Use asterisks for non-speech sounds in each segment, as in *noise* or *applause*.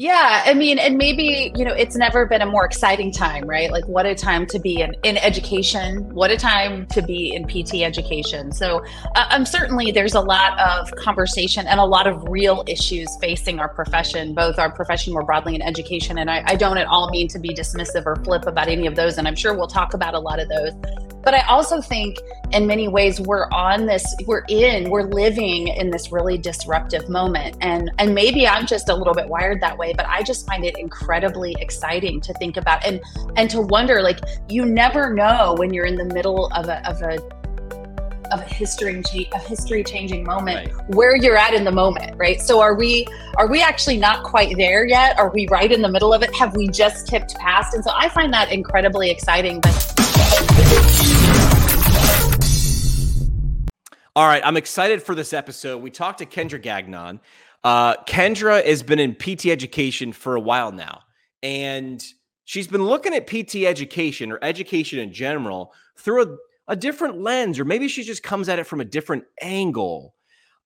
Yeah, I mean, and maybe, you know, it's never been a more exciting time, right? Like, what a time to be in, in education. What a time to be in PT education. So, uh, um, certainly there's a lot of conversation and a lot of real issues facing our profession, both our profession more broadly in education. And I, I don't at all mean to be dismissive or flip about any of those. And I'm sure we'll talk about a lot of those. But I also think in many ways we're on this, we're in, we're living in this really disruptive moment. And and maybe I'm just a little bit wired that way, but I just find it incredibly exciting to think about and and to wonder like you never know when you're in the middle of a of a of a history a history changing moment right. where you're at in the moment right so are we are we actually not quite there yet are we right in the middle of it have we just tipped past and so i find that incredibly exciting but all right, I'm excited for this episode. We talked to Kendra Gagnon. Uh, Kendra has been in PT education for a while now, and she's been looking at PT education or education in general through a, a different lens, or maybe she just comes at it from a different angle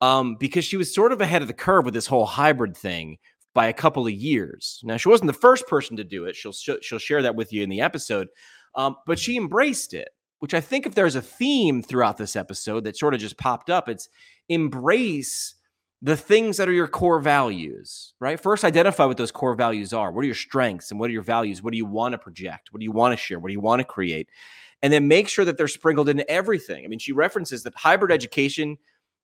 um, because she was sort of ahead of the curve with this whole hybrid thing by a couple of years. Now, she wasn't the first person to do it. She'll she'll share that with you in the episode, um, but she embraced it which I think if there's a theme throughout this episode that sort of just popped up, it's embrace the things that are your core values, right? First, identify what those core values are. What are your strengths and what are your values? What do you want to project? What do you want to share? What do you want to create? And then make sure that they're sprinkled into everything. I mean, she references that hybrid education,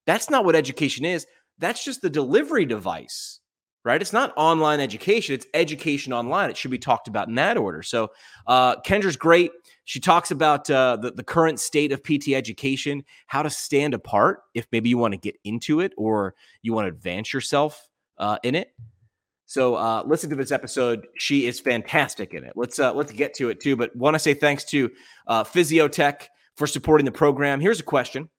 that's not what education is. That's just the delivery device, right? It's not online education, it's education online. It should be talked about in that order. So, uh, Kendra's great. She talks about uh, the, the current state of PT education, how to stand apart if maybe you want to get into it or you want to advance yourself uh, in it. So uh, listen to this episode. She is fantastic in it. Let's uh, let's get to it too. But want to say thanks to uh, Physiotec for supporting the program. Here's a question: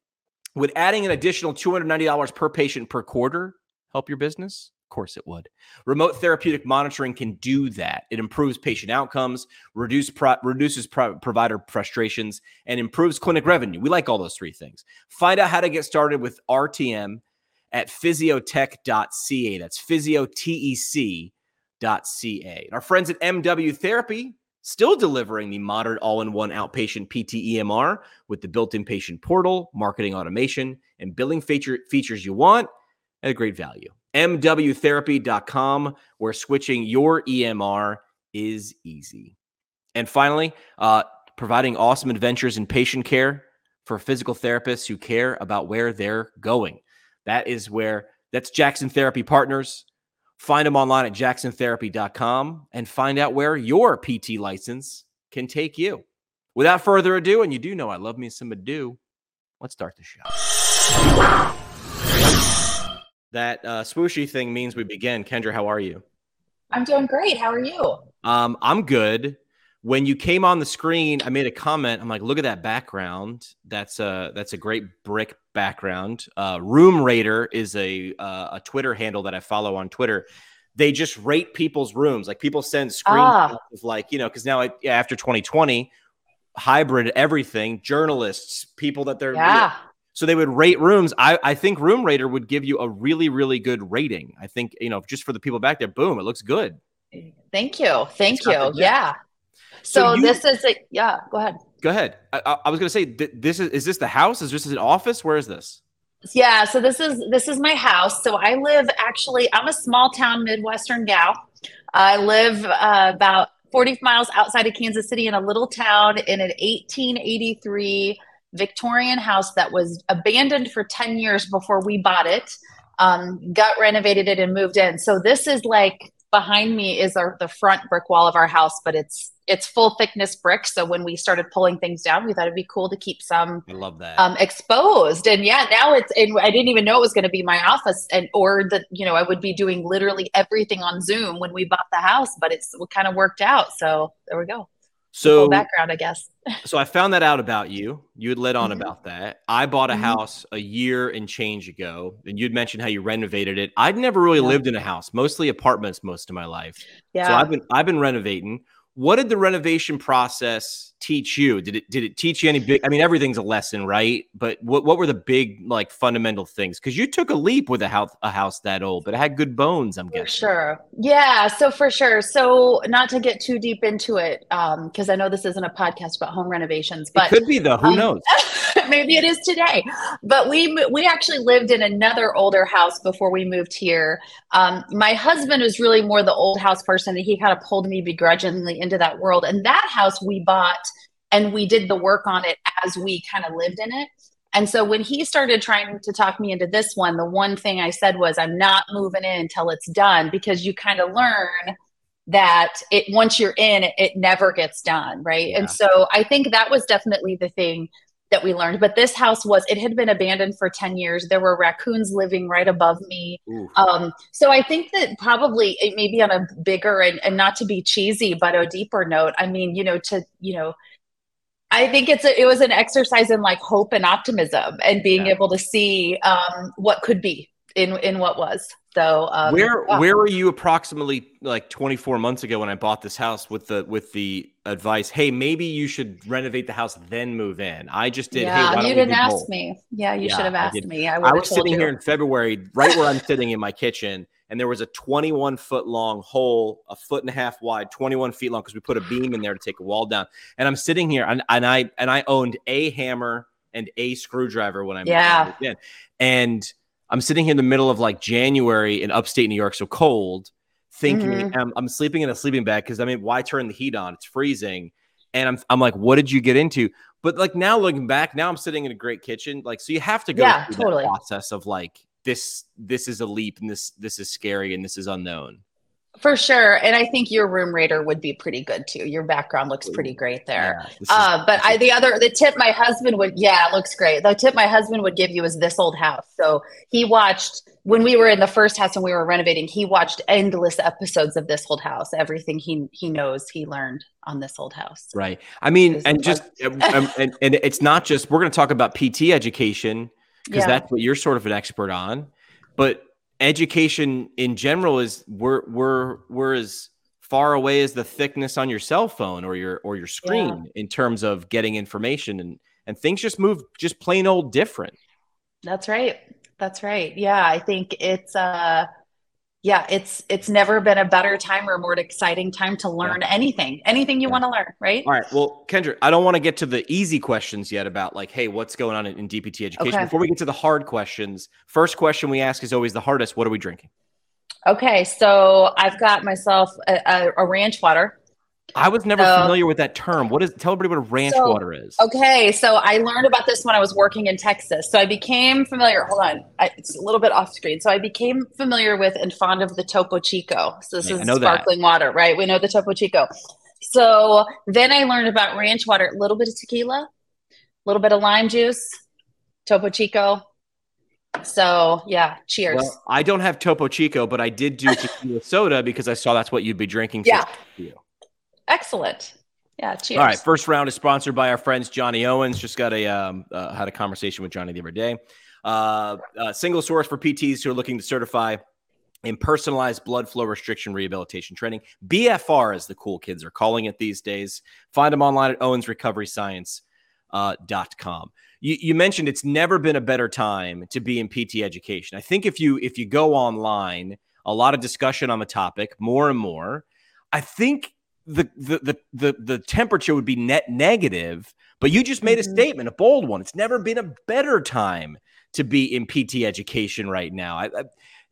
Would adding an additional two hundred ninety dollars per patient per quarter help your business? Course it would. Remote therapeutic monitoring can do that. It improves patient outcomes, reduce pro- reduces pro- provider frustrations, and improves clinic revenue. We like all those three things. Find out how to get started with RTM at physiotec.ca. That's physiotec.ca. And our friends at MW Therapy still delivering the modern all-in-one outpatient PT EMR with the built-in patient portal, marketing automation, and billing feature features you want at a great value mwtherapy.com, where switching your EMR is easy. And finally, uh, providing awesome adventures in patient care for physical therapists who care about where they're going. That is where that's Jackson Therapy Partners. Find them online at jacksontherapy.com and find out where your PT license can take you. Without further ado, and you do know I love me some ado, let's start the show. That uh, swooshy thing means we begin. Kendra, how are you? I'm doing great. How are you? Um, I'm good. When you came on the screen, I made a comment. I'm like, look at that background. That's a that's a great brick background. Uh, Room Rater is a uh, a Twitter handle that I follow on Twitter. They just rate people's rooms. Like people send screenshots ah. of like you know because now after 2020, hybrid everything. Journalists, people that they're yeah. So they would rate rooms. I, I think Room Rater would give you a really, really good rating. I think, you know, just for the people back there, boom, it looks good. Thank you. Thank you. Yeah. So, so you, this is a, yeah, go ahead. Go ahead. I, I was going to say, th- this is, is this the house? Is this an office? Where is this? Yeah. So this is, this is my house. So I live actually, I'm a small town Midwestern gal. I live uh, about 40 miles outside of Kansas City in a little town in an 1883 Victorian house that was abandoned for 10 years before we bought it. Um, got renovated it and moved in. So this is like behind me is our the front brick wall of our house, but it's it's full thickness brick. So when we started pulling things down, we thought it'd be cool to keep some. I love that. Um, exposed, and yeah, now it's. And I didn't even know it was going to be my office, and or that you know I would be doing literally everything on Zoom when we bought the house, but it's it kind of worked out. So there we go. So background, I guess. *laughs* so I found that out about you. You had led on mm-hmm. about that. I bought a mm-hmm. house a year and change ago, and you'd mentioned how you renovated it. I'd never really yeah. lived in a house, mostly apartments most of my life. Yeah. So I've been I've been renovating. What did the renovation process teach you? Did it did it teach you any big? I mean, everything's a lesson, right? But what what were the big like fundamental things? Because you took a leap with a house a house that old, but it had good bones. I'm guessing. For sure. Yeah. So for sure. So not to get too deep into it, because um, I know this isn't a podcast about home renovations, but it could be though. Who um, knows? *laughs* maybe it is today. But we we actually lived in another older house before we moved here. Um, my husband was really more the old house person, and he kind of pulled me begrudgingly into that world. And that house we bought, and we did the work on it as we kind of lived in it. And so when he started trying to talk me into this one, the one thing I said was, I'm not moving in until it's done because you kind of learn that it once you're in, it, it never gets done. Right. Yeah. And so I think that was definitely the thing that we learned. But this house was, it had been abandoned for 10 years. There were raccoons living right above me. Um, so I think that probably it may be on a bigger and, and not to be cheesy, but a deeper note. I mean, you know, to, you know, I think it's a, it was an exercise in like hope and optimism and being yeah. able to see um, what could be in in what was. So um, where yeah. where were you approximately like 24 months ago when I bought this house with the with the advice? Hey, maybe you should renovate the house then move in. I just did. Yeah, hey, you didn't ask me. Yeah, you yeah, should have asked I me. I, I was sitting you. here in February, right where I'm sitting in my kitchen, and there was a 21 foot long hole, a foot and a half wide, 21 feet long, because we put a beam in there to take a wall down. And I'm sitting here, and, and I and I owned a hammer and a screwdriver when I yeah. in, and I'm sitting here in the middle of like January in upstate New York, so cold, thinking mm-hmm. I'm, I'm, sleeping in a sleeping bag because I mean, why turn the heat on? It's freezing. And I'm, I'm like, what did you get into? But like now looking back, now I'm sitting in a great kitchen. Like, so you have to go yeah, through totally. process of like, this, this is a leap and this, this is scary and this is unknown. For sure. And I think your room rater would be pretty good too. Your background looks pretty great there. Yeah, uh, but I, the other, the tip my husband would, yeah, it looks great. The tip my husband would give you is this old house. So he watched when we were in the first house and we were renovating, he watched endless episodes of this old house. Everything he, he knows, he learned on this old house. Right. I mean, and just, and, and it's not just, we're going to talk about PT education because yeah. that's what you're sort of an expert on, but education in general is we're we're we're as far away as the thickness on your cell phone or your or your screen yeah. in terms of getting information and and things just move just plain old different that's right that's right yeah i think it's uh yeah, it's it's never been a better time or a more exciting time to learn yeah. anything, anything you yeah. want to learn, right? All right. Well, Kendra, I don't want to get to the easy questions yet about like, hey, what's going on in, in DPT education. Okay. Before we get to the hard questions, first question we ask is always the hardest. What are we drinking? Okay, so I've got myself a, a, a ranch water. I was never so, familiar with that term. What is? Tell everybody what a ranch so, water is. Okay, so I learned about this when I was working in Texas. So I became familiar. Hold on, I, it's a little bit off screen. So I became familiar with and fond of the Topo Chico. So this yeah, is sparkling that. water, right? We know the Topo Chico. So then I learned about ranch water. A little bit of tequila, a little bit of lime juice, Topo Chico. So yeah, cheers. Well, I don't have Topo Chico, but I did do tequila soda because I saw that's what you'd be drinking. Yeah. Excellent. Yeah. Cheers. All right. First round is sponsored by our friends Johnny Owens. Just got a um, uh, had a conversation with Johnny the other day. Uh, uh, single source for PTs who are looking to certify in personalized blood flow restriction rehabilitation training. BFR, as the cool kids are calling it these days. Find them online at owensrecoveryscience.com. Uh, you, you mentioned it's never been a better time to be in PT education. I think if you if you go online, a lot of discussion on the topic, more and more. I think the, the the the the temperature would be net negative. But you just made a mm-hmm. statement, a bold one. It's never been a better time to be in PT education right now. I, I,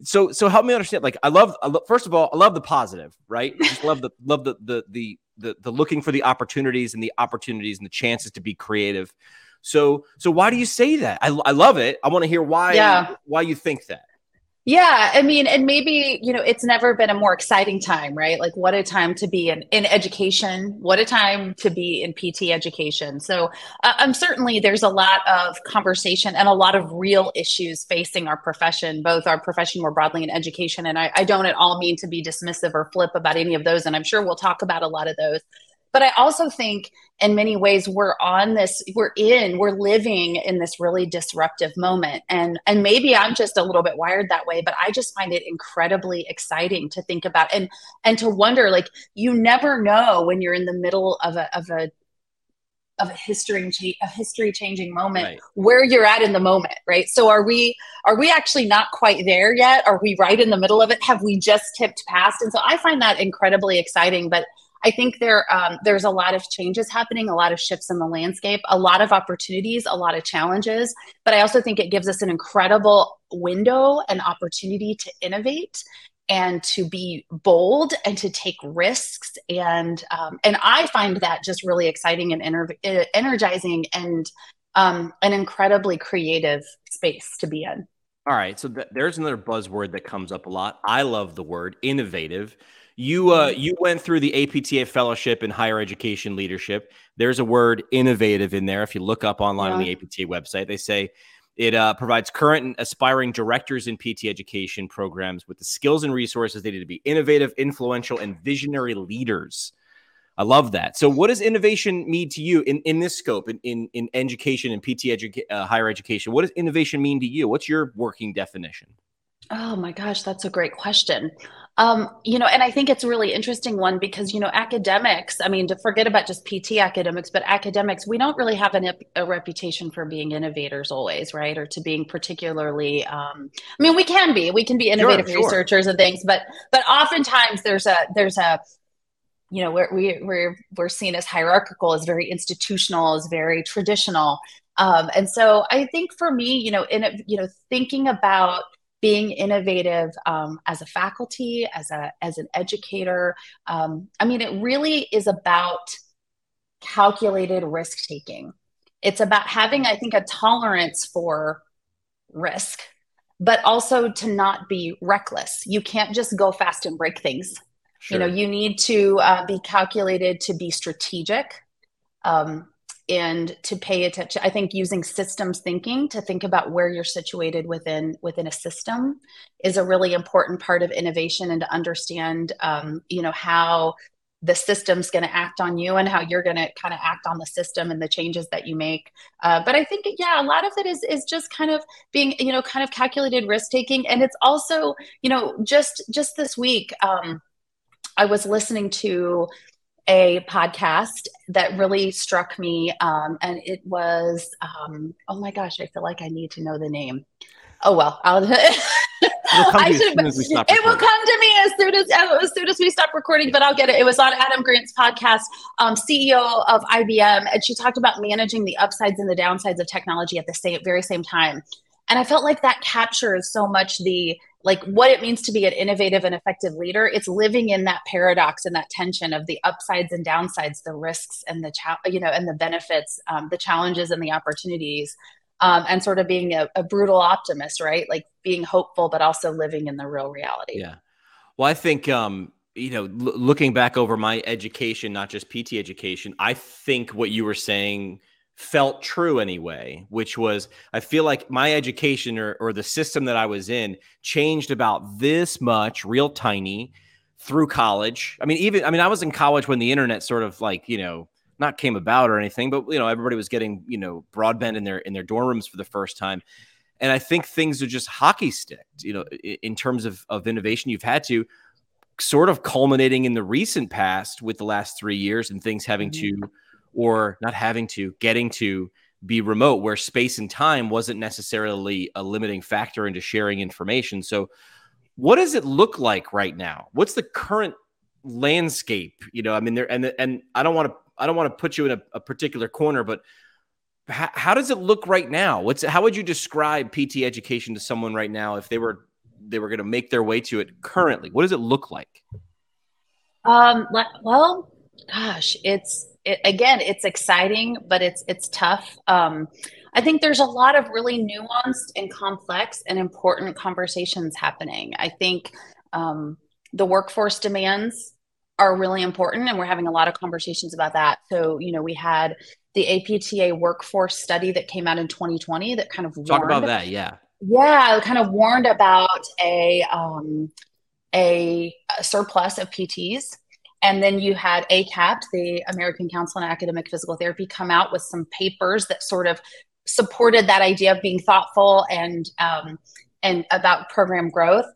so so help me understand. Like I love, I love, first of all, I love the positive, right? I just love the *laughs* love the the the the the looking for the opportunities and the opportunities and the chances to be creative. So so why do you say that? I, I love it. I want to hear why yeah. why you think that. Yeah, I mean, and maybe, you know, it's never been a more exciting time, right? Like what a time to be in, in education, what a time to be in PT education. So uh, um, certainly there's a lot of conversation and a lot of real issues facing our profession, both our profession more broadly in education. And I, I don't at all mean to be dismissive or flip about any of those. And I'm sure we'll talk about a lot of those. But I also think in many ways we're on this, we're in, we're living in this really disruptive moment. And and maybe I'm just a little bit wired that way, but I just find it incredibly exciting to think about and and to wonder like you never know when you're in the middle of a of a of a history a history changing moment right. where you're at in the moment right so are we are we actually not quite there yet are we right in the middle of it have we just tipped past and so i find that incredibly exciting but I think there um, there's a lot of changes happening, a lot of shifts in the landscape, a lot of opportunities, a lot of challenges. But I also think it gives us an incredible window and opportunity to innovate and to be bold and to take risks and um, and I find that just really exciting and ener- energizing and um, an incredibly creative space to be in. All right, so th- there's another buzzword that comes up a lot. I love the word innovative. You uh, you went through the APTA fellowship in higher education leadership. There's a word innovative in there. If you look up online yeah. on the APTA website, they say it uh, provides current and aspiring directors in PT education programs with the skills and resources they need to be innovative, influential, and visionary leaders. I love that. So, what does innovation mean to you in, in this scope, in, in, in education and PT educa- uh, higher education? What does innovation mean to you? What's your working definition? Oh my gosh, that's a great question. Um, you know, and I think it's a really interesting one because, you know, academics, I mean, to forget about just PT academics, but academics, we don't really have an, a reputation for being innovators always, right? Or to being particularly, um, I mean, we can be, we can be innovative sure, researchers and things, but, but oftentimes there's a, there's a, you know, we're, we, we're, we're seen as hierarchical, as very institutional, as very traditional. Um, and so I think for me, you know, in, you know, thinking about, being innovative um, as a faculty, as a as an educator. Um, I mean, it really is about calculated risk taking. It's about having, I think, a tolerance for risk, but also to not be reckless. You can't just go fast and break things. Sure. You know, you need to uh, be calculated to be strategic. Um, and to pay attention i think using systems thinking to think about where you're situated within within a system is a really important part of innovation and to understand um, you know how the system's going to act on you and how you're going to kind of act on the system and the changes that you make. Uh, but i think yeah a lot of it is is just kind of being you know kind of calculated risk taking and it's also you know just just this week um, i was listening to a podcast that really struck me. Um, and it was, um, oh my gosh, I feel like I need to know the name. Oh, well, I'll. *laughs* I should, it will come to me as soon as as soon as we stop recording, but I'll get it. It was on Adam Grant's podcast, um, CEO of IBM, and she talked about managing the upsides and the downsides of technology at the same very same time. And I felt like that captures so much the like what it means to be an innovative and effective leader it's living in that paradox and that tension of the upsides and downsides the risks and the cha- you know and the benefits um, the challenges and the opportunities um, and sort of being a, a, brutal optimist right? Like being hopeful but also living in the real reality. Yeah. Well i think um you know l- looking back over my education not just pt education i think what you were saying felt true anyway, which was I feel like my education or, or the system that I was in changed about this much, real tiny, through college. I mean, even I mean, I was in college when the internet sort of like, you know, not came about or anything, but you know, everybody was getting, you know, broadband in their in their dorm rooms for the first time. And I think things are just hockey sticked, you know, in terms of, of innovation you've had to sort of culminating in the recent past with the last three years and things having mm-hmm. to or not having to, getting to be remote where space and time wasn't necessarily a limiting factor into sharing information. So, what does it look like right now? What's the current landscape? You know, I mean, there and and I don't want to I don't want to put you in a, a particular corner, but how, how, does it look right now? What's how would you describe PT education to someone right now if they were they were going to make their way to it currently? What does it look like? Um, well, gosh, it's it, again, it's exciting, but it's it's tough. Um, I think there's a lot of really nuanced and complex and important conversations happening. I think um, the workforce demands are really important, and we're having a lot of conversations about that. So, you know, we had the APTA workforce study that came out in 2020 that kind of talk warned, about that, yeah, yeah, kind of warned about a um, a, a surplus of PTs and then you had ACAPT, the American Council on Academic Physical Therapy, come out with some papers that sort of supported that idea of being thoughtful and um, and about program growth.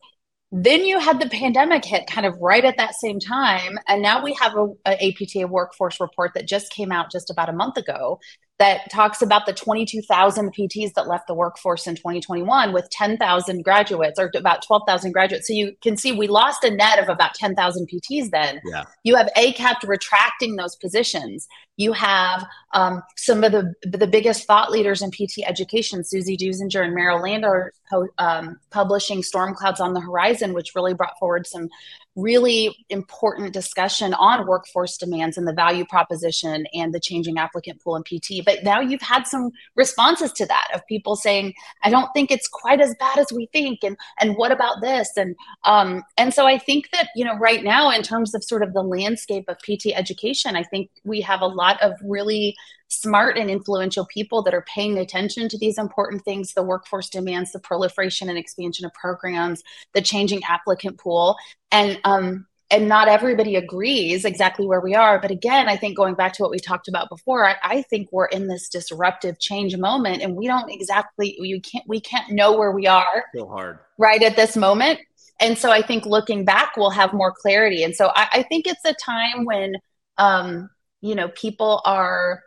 then you had the pandemic hit kind of right at that same time. And now we have a, APTA workforce report that just came out just about a month ago that talks about the 22,000 PTs that left the workforce in 2021 with 10,000 graduates or about 12,000 graduates. So you can see we lost a net of about 10,000 PTs then. Yeah. You have ACAPT retracting those positions. You have um, some of the the biggest thought leaders in PT education, Susie Deusinger and Merrill Land, are um, publishing Storm Clouds on the Horizon, which really brought forward some really important discussion on workforce demands and the value proposition and the changing applicant pool in PT. But now you've had some responses to that of people saying, "I don't think it's quite as bad as we think," and and what about this? And um, and so I think that you know right now in terms of sort of the landscape of PT education, I think we have a lot of really smart and influential people that are paying attention to these important things the workforce demands the proliferation and expansion of programs the changing applicant pool. And um, and not everybody agrees exactly where we are. But again i think going back to what we talked about before i, I think we're in this disruptive change moment and we don't exactly you can't we can't know where we are so hard. right at this moment. And so i think looking back we'll have more clarity. And so i, I think it's a time when um, you know people are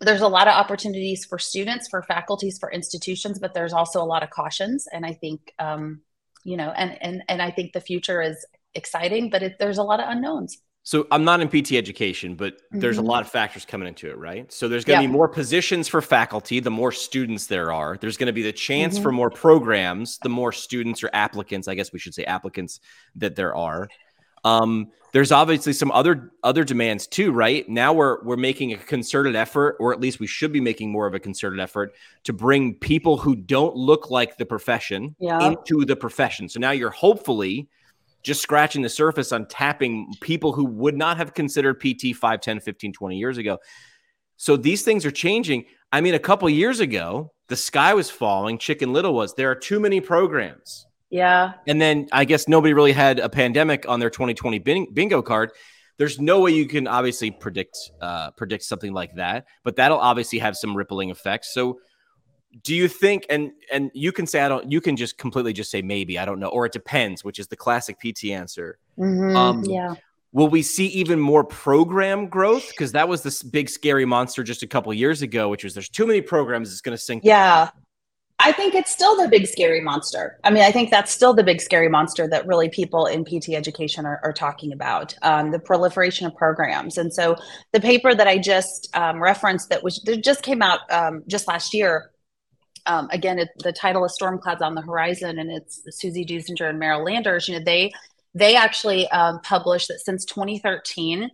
there's a lot of opportunities for students, for faculties, for institutions, but there's also a lot of cautions. And I think, um, you know, and and and I think the future is exciting, but it, there's a lot of unknowns. So I'm not in PT education, but there's mm-hmm. a lot of factors coming into it, right? So there's going to yeah. be more positions for faculty, the more students there are. There's going to be the chance mm-hmm. for more programs, the more students or applicants, I guess we should say applicants that there are. Um, there's obviously some other other demands too, right? Now we're we're making a concerted effort, or at least we should be making more of a concerted effort to bring people who don't look like the profession yeah. into the profession. So now you're hopefully just scratching the surface on tapping people who would not have considered PT 5, 10, 15, 20 years ago. So these things are changing. I mean, a couple years ago, the sky was falling, Chicken Little was. There are too many programs. Yeah. And then I guess nobody really had a pandemic on their 2020 bingo card. There's no way you can obviously predict uh, predict something like that, but that'll obviously have some rippling effects. So, do you think and and you can say I don't you can just completely just say maybe I don't know or it depends, which is the classic PT answer. Mm-hmm. Um, yeah. Will we see even more program growth? Because that was this big scary monster just a couple years ago, which was there's too many programs, it's going to sink. Yeah, I think it's still the big scary monster. I mean, I think that's still the big scary monster that really people in PT education are, are talking about um, the proliferation of programs. And so the paper that I just um, referenced that was that just came out um, just last year. Um, again, it, the title is "Storm Clouds on the Horizon," and it's Susie Deusinger and Merrill Landers. You know, they they actually um, published that since 2013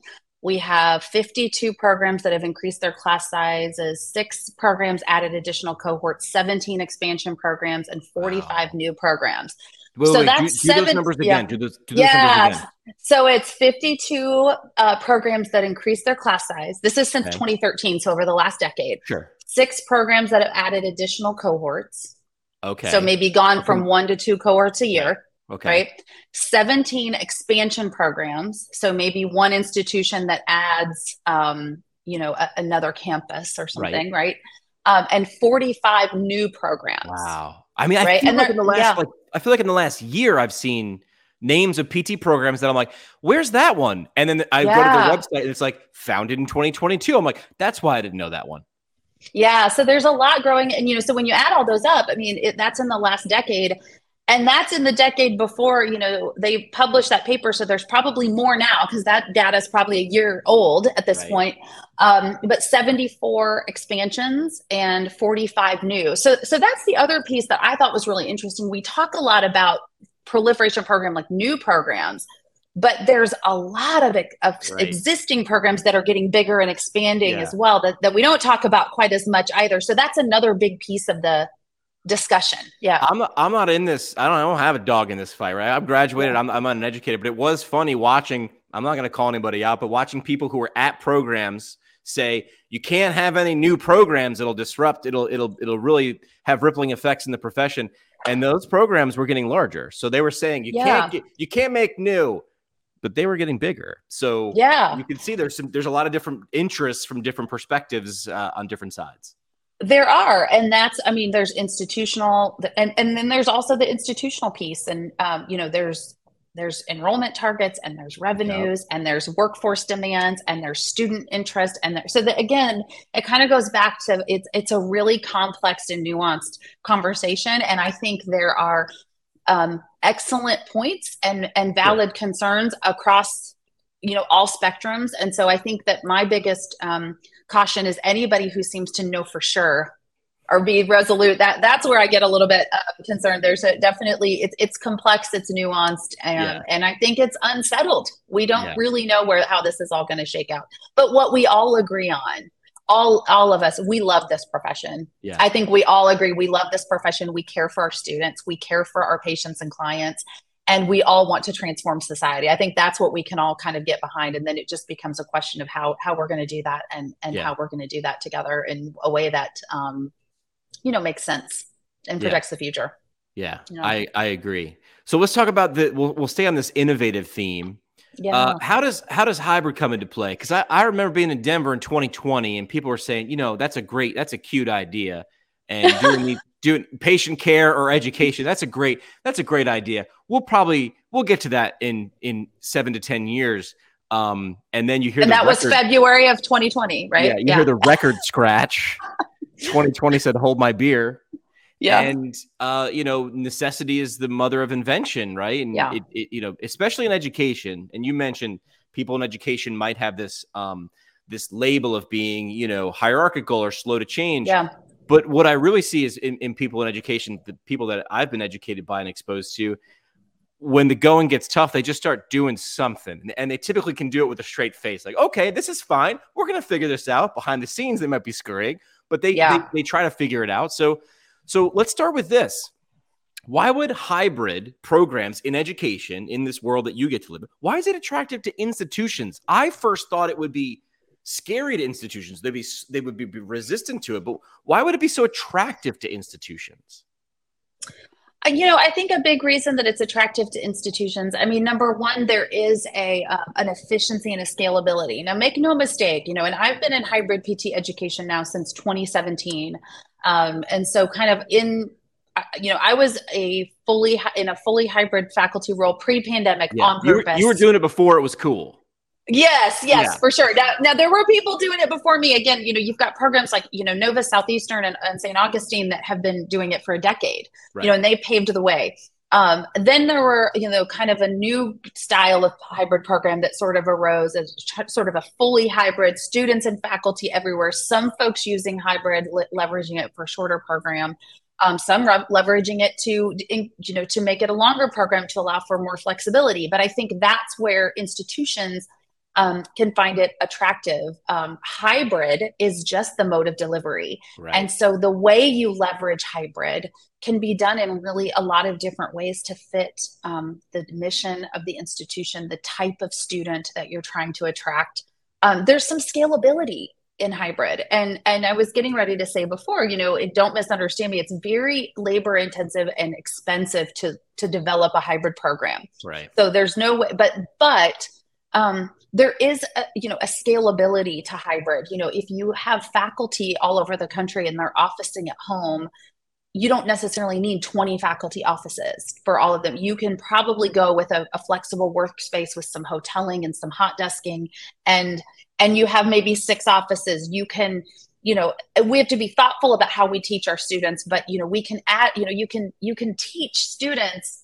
we have 52 programs that have increased their class sizes, six programs added additional cohorts, 17 expansion programs, and 45 wow. new programs. Wait, so wait, that's do, do seven, those numbers again. Yeah. Do those, do those yeah. So it's 52 uh, programs that increase their class size. This is since okay. 2013, so over the last decade. Sure. Six programs that have added additional cohorts. Okay. So maybe gone from one to two cohorts a year. Okay. Right. 17 expansion programs. So maybe one institution that adds, um, you know, a, another campus or something, right? right? Um, and 45 new programs. Wow. I mean, I right? feel and like in the last, yeah. like, I feel like in the last year, I've seen names of PT programs that I'm like, where's that one? And then I yeah. go to their website and it's like founded in 2022. I'm like, that's why I didn't know that one. Yeah. So there's a lot growing. And, you know, so when you add all those up, I mean, it, that's in the last decade and that's in the decade before you know they published that paper so there's probably more now because that data is probably a year old at this right. point um, but 74 expansions and 45 new so so that's the other piece that i thought was really interesting we talk a lot about proliferation program like new programs but there's a lot of, of right. existing programs that are getting bigger and expanding yeah. as well that, that we don't talk about quite as much either so that's another big piece of the discussion. Yeah. I'm I'm not in this. I don't I don't have a dog in this fight, right? I'm graduated. Yeah. I'm I'm uneducated, but it was funny watching. I'm not going to call anybody out, but watching people who were at programs say you can't have any new programs. It'll disrupt. It'll it'll it'll really have rippling effects in the profession. And those programs were getting larger, so they were saying you yeah. can't get, you can't make new but they were getting bigger. So yeah, you can see there's some there's a lot of different interests from different perspectives uh, on different sides. There are, and that's I mean, there's institutional, and and then there's also the institutional piece, and um, you know, there's there's enrollment targets and there's revenues yep. and there's workforce demands and there's student interest and there, so that again it kind of goes back to it's it's a really complex and nuanced conversation and i think there are um, excellent points and and valid yeah. concerns across you know all spectrums and so i think that my biggest um, caution is anybody who seems to know for sure or be resolute. That that's where i get a little bit uh, concerned. There's a, definitely it's it's complex it's nuanced and yeah. and i think it's unsettled. We don't yeah. really know where how this is all going to shake out. But what we all agree on all all of us we love this profession. Yeah. i think we all agree we love this profession. We care for our students. We care for our patients and clients and we all want to transform society i think that's what we can all kind of get behind and then it just becomes a question of how how we're going to do that and and yeah. how we're going to do that together in a way that um you know makes sense and projects yeah. the future yeah you know? i i agree so let's talk about the we'll, we'll stay on this innovative theme yeah. Uh, how does how does hybrid come into play? Because I, I remember being in Denver in 2020 and people were saying, you know, that's a great, that's a cute idea, and doing *laughs* the doing patient care or education, that's a great, that's a great idea. We'll probably we'll get to that in in seven to ten years. Um, and then you hear and that record, was February of 2020, right? Yeah, you yeah. hear the record scratch. *laughs* 2020 said, "Hold my beer." Yeah. And uh, you know, necessity is the mother of invention, right? And yeah. it, it, you know, especially in education. And you mentioned people in education might have this um this label of being, you know, hierarchical or slow to change. Yeah. But what I really see is in, in people in education, the people that I've been educated by and exposed to, when the going gets tough, they just start doing something. And they typically can do it with a straight face. Like, okay, this is fine. We're going to figure this out. Behind the scenes, they might be scurrying, but they, yeah. they, they try to figure it out. So, so let's start with this. Why would hybrid programs in education in this world that you get to live in, why is it attractive to institutions? I first thought it would be scary to institutions. They'd be they would be resistant to it, but why would it be so attractive to institutions? Uh, you know, I think a big reason that it's attractive to institutions. I mean, number one, there is a uh, an efficiency and a scalability. Now, make no mistake, you know, and I've been in hybrid PT education now since 2017, um, and so kind of in uh, you know, I was a fully in a fully hybrid faculty role pre-pandemic yeah. on purpose. You were, you were, doing it before it was cool. Yes, yes, yeah. for sure. Now, now there were people doing it before me. Again, you know, you've got programs like you know Nova Southeastern and, and St. Augustine that have been doing it for a decade. Right. You know, and they paved the way. Um, then there were, you know, kind of a new style of hybrid program that sort of arose as sort of a fully hybrid, students and faculty everywhere. Some folks using hybrid, le- leveraging it for a shorter program. Um, some re- leveraging it to, in, you know, to make it a longer program to allow for more flexibility. But I think that's where institutions um, can find it attractive. Um, hybrid is just the mode of delivery. Right. And so the way you leverage hybrid can be done in really a lot of different ways to fit um, the mission of the institution, the type of student that you're trying to attract. Um, there's some scalability in hybrid and and i was getting ready to say before you know don't misunderstand me it's very labor intensive and expensive to to develop a hybrid program right so there's no way but but um, there is a, you know a scalability to hybrid. You know if you have faculty all over the country and they're officing at home you don't necessarily need 20 faculty offices for all of them. You can probably go with a, a flexible workspace with some hoteling and some hot desking and and you have maybe six offices. You can you know we have to be thoughtful about how we teach our students but you know we can add you know you can you can teach students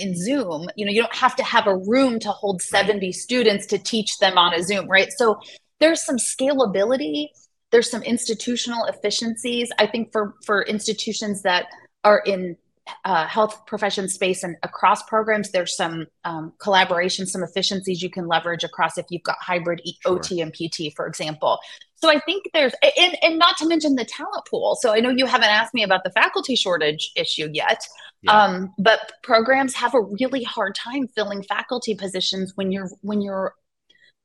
in Zoom, you know, you don't have to have a room to hold 70 students to teach them on a Zoom, right? So there's some scalability, there's some institutional efficiencies. I think for for institutions that are in uh, health profession space and across programs, there's some um, collaboration, some efficiencies you can leverage across if you've got hybrid sure. OT and PT, for example. So I think there's, and, and not to mention the talent pool. So I know you haven't asked me about the faculty shortage issue yet, yeah. um, but programs have a really hard time filling faculty positions when you're when you're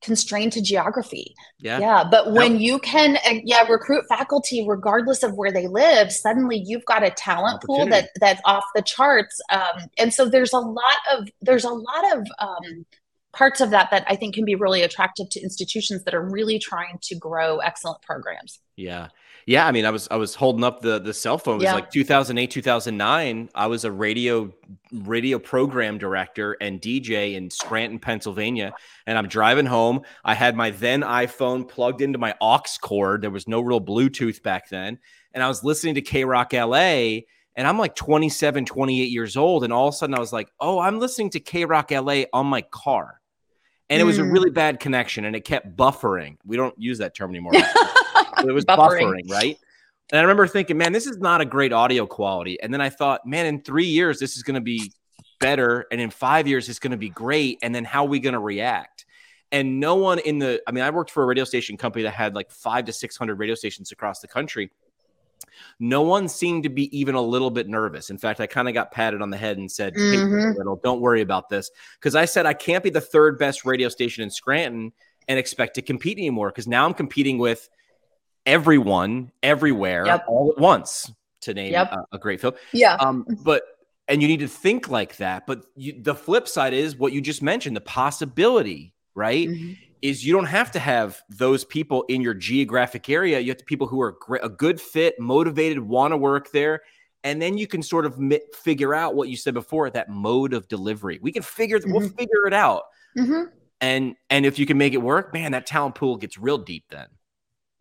constrained to geography. Yeah. Yeah. But when you can, uh, yeah, recruit faculty regardless of where they live, suddenly you've got a talent pool that that's off the charts. Um, and so there's a lot of there's a lot of um, parts of that that I think can be really attractive to institutions that are really trying to grow excellent programs. Yeah. Yeah, I mean, I was I was holding up the the cell phone. It was yeah. like 2008, 2009. I was a radio radio program director and DJ in Scranton, Pennsylvania, and I'm driving home. I had my then iPhone plugged into my aux cord. There was no real Bluetooth back then, and I was listening to KROQ LA. And I'm like 27, 28 years old. And all of a sudden I was like, oh, I'm listening to KROQ LA on my car. And it was a hmm. really bad connection and it kept buffering. We don't use that term anymore. *laughs* it was buffering. buffering, right? And I remember thinking, man, this is not a great audio quality. And then I thought, man, in three years, this is going to be better. And in five years, it's going to be great. And then how are we going to react? And no one in the, I mean, I worked for a radio station company that had like five to 600 radio stations across the country. No one seemed to be even a little bit nervous. In fact, I kind of got patted on the head and said, mm-hmm. hey, little, don't worry about this. Because I said, I can't be the third best radio station in Scranton and expect to compete anymore. Because now I'm competing with everyone everywhere yep. all at once to name yep. a, a, great film. Yeah. Um, but and you need to think like that. But you, the flip side is what you just mentioned: the possibility, right? Mm-hmm. Is you don't have to have those people in your geographic area. You have to people who are a good fit, motivated, want to work there, and then you can sort of mi- figure out what you said before that mode of delivery. We can figure mm-hmm. we'll figure it out. Mm-hmm. And and if you can make it work, man, that talent pool gets real deep then.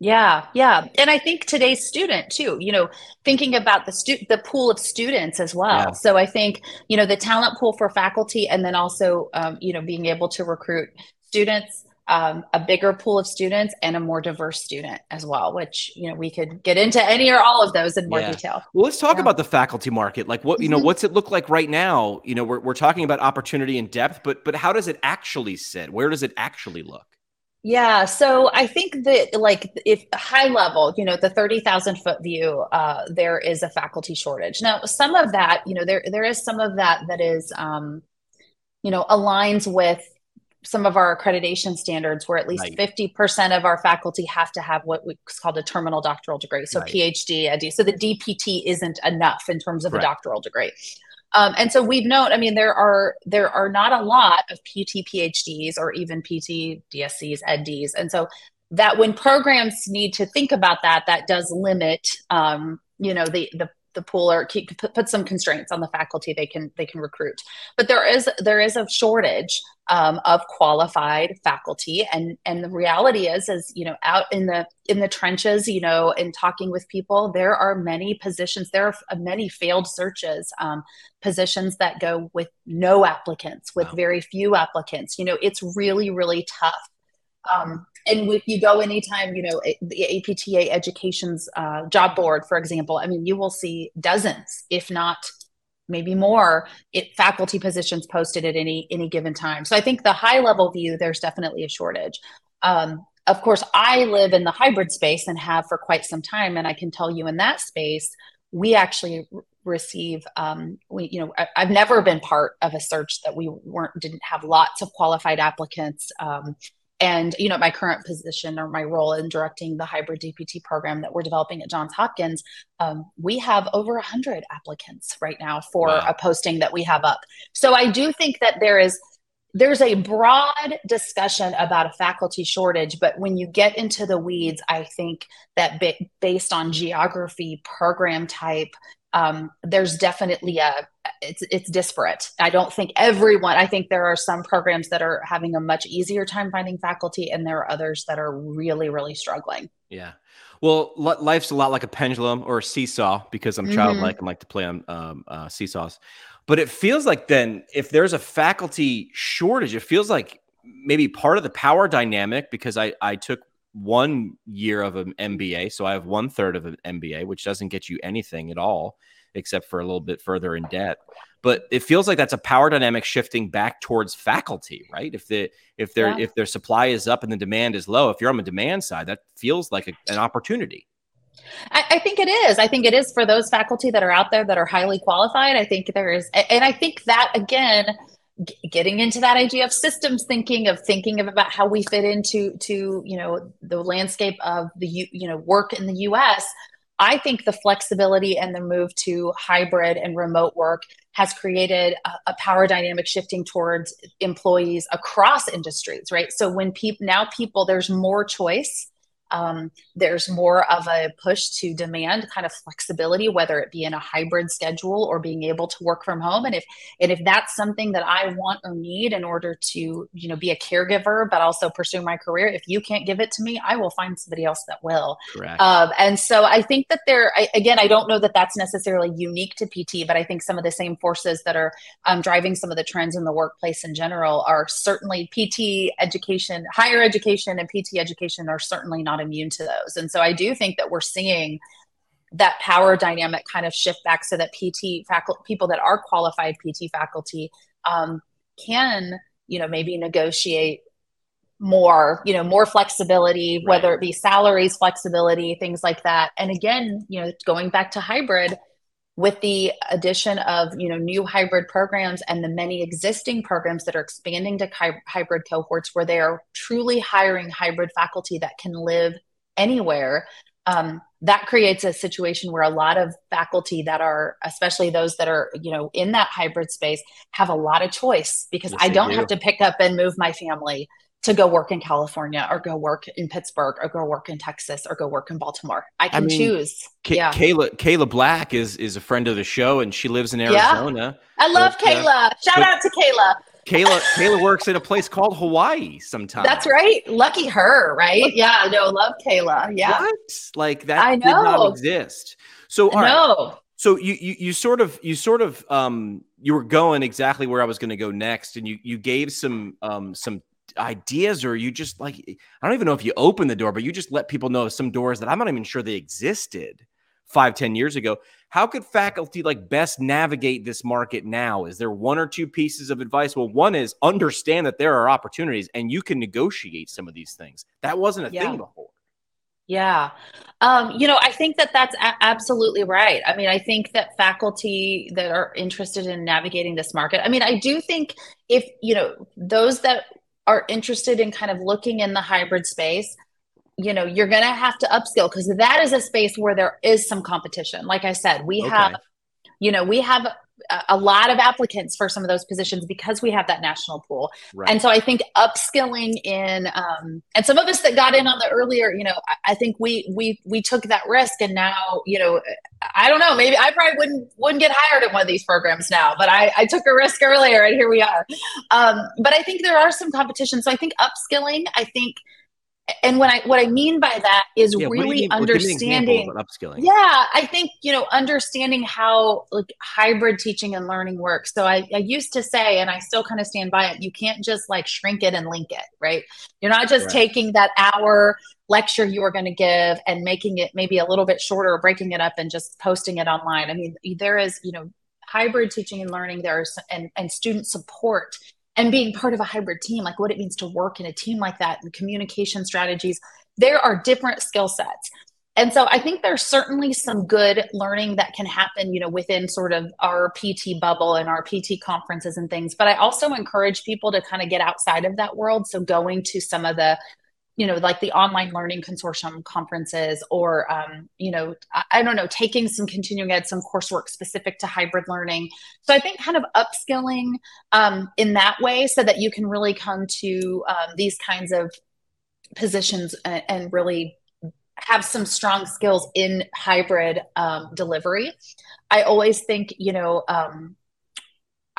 Yeah, yeah. And I think today's student too, you know, thinking about the stu- the pool of students as well. Yeah. So I think, you know, the talent pool for faculty and then also um, you know, being able to recruit students um, a bigger pool of students and a more diverse student as well, which you know we could get into any or all of those in more yeah. detail. Well, let's talk yeah. about the faculty market. Like what you know, mm-hmm. what's it look like right now? You know, we're we're talking about opportunity and depth, but but how does it actually sit? Where does it actually look? Yeah, so I think that like if high level, you know, the 30,000 foot view, uh, there is a faculty shortage. Now, some of that, you know, there there is some of that that is um, you know, aligns with some of our accreditation standards where at least right. 50% of our faculty have to have what we called a terminal doctoral degree. So right. PhD, ED. So the DPT isn't enough in terms of a doctoral degree. Um, and so we've known, I mean, there are there are not a lot of PT PhDs or even PT DSCs, EDs. And so that when programs need to think about that, that does limit um, you know, the the the pool or keep, put, put some constraints on the faculty they can they can recruit. But there is there is a shortage um, of qualified faculty. And and the reality is is you know out in the in the trenches you know in talking with people there are many positions there are many failed searches um, positions that go with no applicants with wow. very few applicants. You know it's really really tough um, and if you go anytime, you know, the APTA Education's uh, job board, for example, I mean, you will see dozens, if not maybe more, it, faculty positions posted at any any given time. So I think the high level view, there's definitely a shortage. Um, of course, I live in the hybrid space and have for quite some time, and I can tell you in that space, we actually receive um, we you know I, have never been part of a search that we weren't didn't have lots of qualified applicants um, and you know my current position or my role in directing the hybrid dpt program that we're developing at johns hopkins um, we have over 100 applicants right now for wow. a posting that we have up so i do think that there is there's a broad discussion about a faculty shortage but when you get into the weeds i think that based on geography program type um, there's definitely a it's it's disparate. I don't think everyone. I think there are some programs that are having a much easier time finding faculty, and there are others that are really really struggling. Yeah. Well, life's a lot like a pendulum or a seesaw because I'm mm-hmm. childlike and like to play on um, uh, seesaws. But it feels like then if there's a faculty shortage, it feels like maybe part of the power dynamic because I I took one year of an MBA, so I have one third of an MBA, which doesn't get you anything at all except for a little bit further in debt. But it feels like that's a power dynamic shifting back towards faculty, right? If the if their yeah. if their supply is up and the demand is low, if you're on the demand side, that feels like a, an opportunity. I, I, think it is. I think it is for those faculty that are out there that are highly qualified. I think there is, and I think that again, getting into that idea of systems thinking, of thinking of about how we fit into to you know the landscape of the you know work in the U.S. I think the flexibility and the move to hybrid and remote work has created a, a power dynamic shifting towards employees across industries, right? So when people now people there's more choice um, there's more of a push to demand kind of flexibility, whether it be in a hybrid schedule or being able to work from home. And if and if that's something that I want or need in order to you know be a caregiver, but also pursue my career, if you can't give it to me, I will find somebody else that will. Correct. Um, and so I think that there I, again, I don't know that that's necessarily unique to PT, but I think some of the same forces that are um, driving some of the trends in the workplace in general are certainly PT education, higher education, and PT education are certainly not immune to those. And so I do think that we're seeing that power dynamic kind of shift back so that PT faculty, people that are qualified PT faculty um, can, you know, maybe negotiate more, you know, more flexibility, right. whether it be salaries, flexibility, things like that. And again, you know, going back to hybrid, with the addition of you know new hybrid programs and the many existing programs that are expanding to hy- hybrid cohorts where they are truly hiring hybrid faculty that can live anywhere um, that creates a situation where a lot of faculty that are especially those that are you know in that hybrid space have a lot of choice because yes, i don't do. have to pick up and move my family to go work in California or go work in Pittsburgh or go work in Texas or go work in Baltimore. I can I mean, choose. K- yeah. Kayla Kayla Black is is a friend of the show and she lives in Arizona. Yeah. I love but, uh, Kayla. Uh, Shout out to Kayla. Kayla *laughs* Kayla works in a place called Hawaii sometimes. That's right. Lucky her, right? Yeah, no, love Kayla. Yeah. What? Like that I know. did not exist. So all no. Right. So you, you you sort of you sort of um you were going exactly where I was going to go next, and you you gave some um some ideas or you just like i don't even know if you open the door but you just let people know some doors that i'm not even sure they existed five ten years ago how could faculty like best navigate this market now is there one or two pieces of advice well one is understand that there are opportunities and you can negotiate some of these things that wasn't a yeah. thing before yeah. Um, you know, I think that that's a- absolutely right. I mean, I think that faculty that are interested in navigating this market, I mean, I do think if, you know, those that are interested in kind of looking in the hybrid space, you know, you're going to have to upskill because that is a space where there is some competition. Like I said, we okay. have, you know, we have a lot of applicants for some of those positions because we have that national pool. Right. And so I think upskilling in um, and some of us that got in on the earlier, you know, I, I, think we we we took that risk and now, you know, I don't know, maybe I probably wouldn't wouldn't get hired in one of these programs now, but I, I took a risk earlier and here we are. Um, but I think there are some competitions. So I think upskilling, I think and what I what I mean by that is yeah, really understanding upskilling. Yeah, I think you know understanding how like hybrid teaching and learning works. So I, I used to say, and I still kind of stand by it. You can't just like shrink it and link it, right? You're not just right. taking that hour lecture you are going to give and making it maybe a little bit shorter, or breaking it up and just posting it online. I mean, there is you know hybrid teaching and learning. There's and and student support and being part of a hybrid team, like what it means to work in a team like that and communication strategies. There are different skill sets. And so I think there's certainly some good learning that can happen, you know, within sort of our PT bubble and our PT conferences and things. But I also encourage people to kind of get outside of that world. So going to some of the you know like the online learning consortium conferences or um, you know I, I, don't know taking some continuing ed some coursework specific to hybrid learning. So i think kind of upskilling um, in that way so that you can really come to um, these kinds of positions and, and, really have some strong skills in hybrid um, delivery. I always think you know um,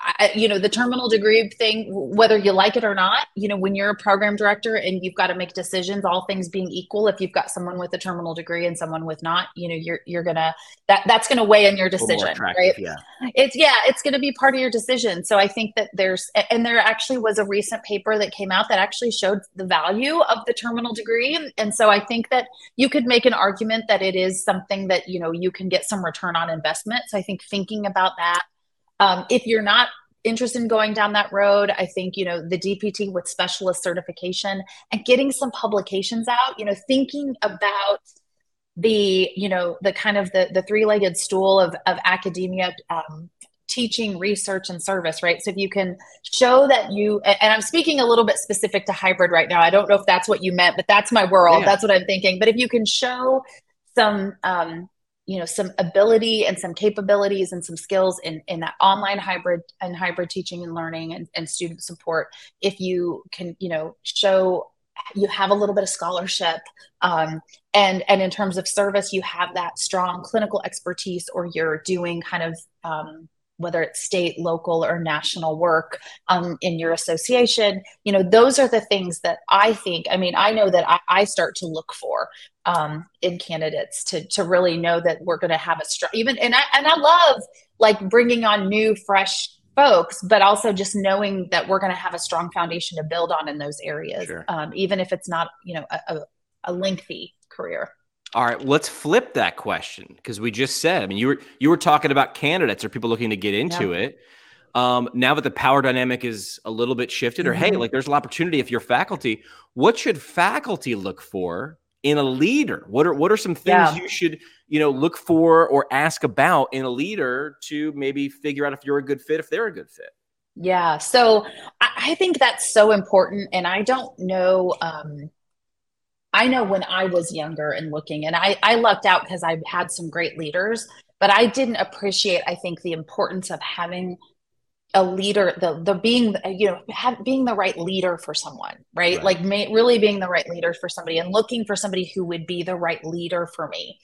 I, you know the terminal degree thing whether you like it or not you know when you're a program director and you've got to make decisions all things being equal if you've got someone with a terminal degree and someone with not you know you're you're gonna that that's gonna weigh in your decision right? yeah. It's yeah it's gonna be part of your decision. So i think that there's and there actually was a recent paper that came out that actually showed the value of the terminal degree. And, and so i think that you could make an argument that it is something that you know you can get some return on investment. So i think thinking about that um, if you're not interested in going down that road, I think, you know, the DPT with specialist certification and getting some publications out, you know, thinking about the, you know, the kind of the, the three-legged stool of, of academia, um, teaching, research, and service, right? So if you can show that you, and I'm speaking a little bit specific to hybrid right now. I don't know if that's what you meant, but that's my world. Yeah. That's what I'm thinking. But if you can show some, um, you know some ability and some capabilities and some skills in in that online hybrid and hybrid teaching and learning and, and student support. If you can you know show you have a little bit of scholarship um, and and in terms of service you have that strong clinical expertise or you're doing kind of um, whether it's state local or national work um, in your association you know those are the things that i think i mean i know that i, I start to look for um, in candidates to to really know that we're going to have a strong even and i and i love like bringing on new fresh folks but also just knowing that we're going to have a strong foundation to build on in those areas sure. um, even if it's not you know a, a lengthy career all right, let's flip that question because we just said. I mean, you were you were talking about candidates or people looking to get into yeah. it. Um, now that the power dynamic is a little bit shifted, or mm-hmm. hey, like there's an opportunity if you're faculty. What should faculty look for in a leader? What are what are some things yeah. you should you know look for or ask about in a leader to maybe figure out if you're a good fit, if they're a good fit? Yeah, so I think that's so important, and I don't know. Um, I know when I was younger and looking, and I, I lucked out because I had some great leaders, but I didn't appreciate, I think, the importance of having a leader, the the being, you know, have, being the right leader for someone, right? right. Like may, really being the right leader for somebody and looking for somebody who would be the right leader for me.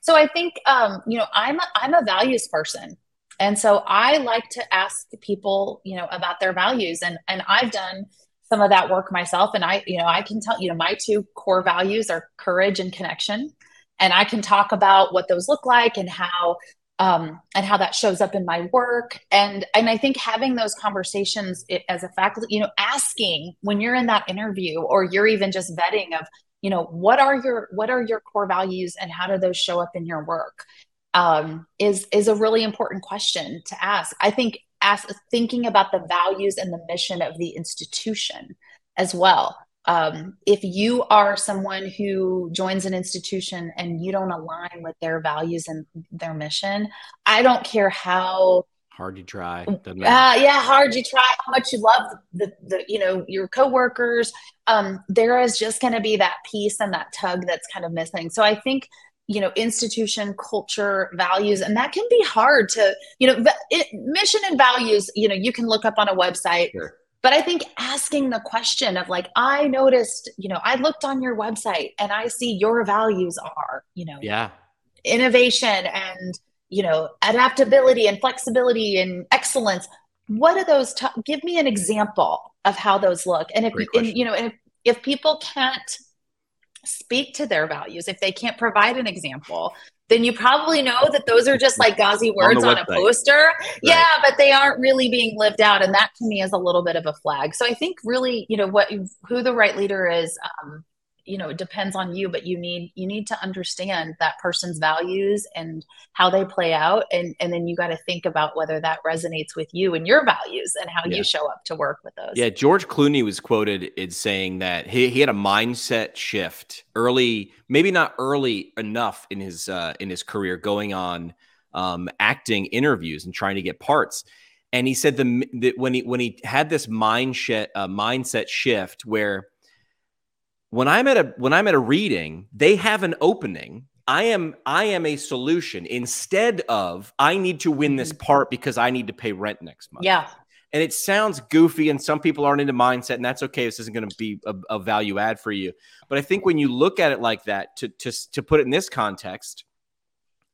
So I think, um, you know, I'm a, I'm a values person, and so I like to ask people, you know, about their values, and and I've done some of that work myself. And i you know i can tell you know my two core values are courage and connection. And i can talk about what those look like and how um, and how that shows up in my work. And and i think having those conversations as a faculty you know asking when you're in that interview or you're even just vetting of you know what are your what are your core values and how do those show up in your work um, is is a really important question to ask. I think as thinking about the values and the mission of the institution as well. Um, if you are someone who joins an institution and you don't align with their values and their mission, I don't care how hard you try. Uh, yeah, hard you try, how much you love the, the you know your coworkers. Um, there is just going to be that piece and that tug that's kind of missing. So I think you know institution culture values and that can be hard to you know it, mission and values you know you can look up on a website. Sure. but i think asking the question of like i noticed you know i looked on your website and i see your values are you know yeah. innovation and you know adaptability and flexibility and excellence. What are those t- give me an example of how those look. And if and, you know if, if people can't speak to their values. If they can't provide an example, then you probably know that those are just like gauzy words on, on a poster. Right. Yeah, but they aren't really being lived out. And that to me is a little bit of a flag. So I think really, you know, what who the right leader is, um, you know it depends on you but you need you need to understand that person's values and how they play out. And and then you got to think about whether that resonates with you and your values and how yeah. you show up to work with those. Yeah george clooney was quoted in saying that he, he had a mindset shift early maybe not early enough in his uh in his career going on um acting interviews and trying to get parts. And he said the, the when he when he had this mindset uh, mindset shift where when I'm at a when I'm at a reading, they have an opening. I am I am a solution instead of I need to win this mm-hmm. part because I need to pay rent next month. Yeah. And it sounds goofy, and some people aren't into mindset, and that's okay. This isn't going to be a, a, value add for you. But I think when you look at it like that, to, to, to put it in this context,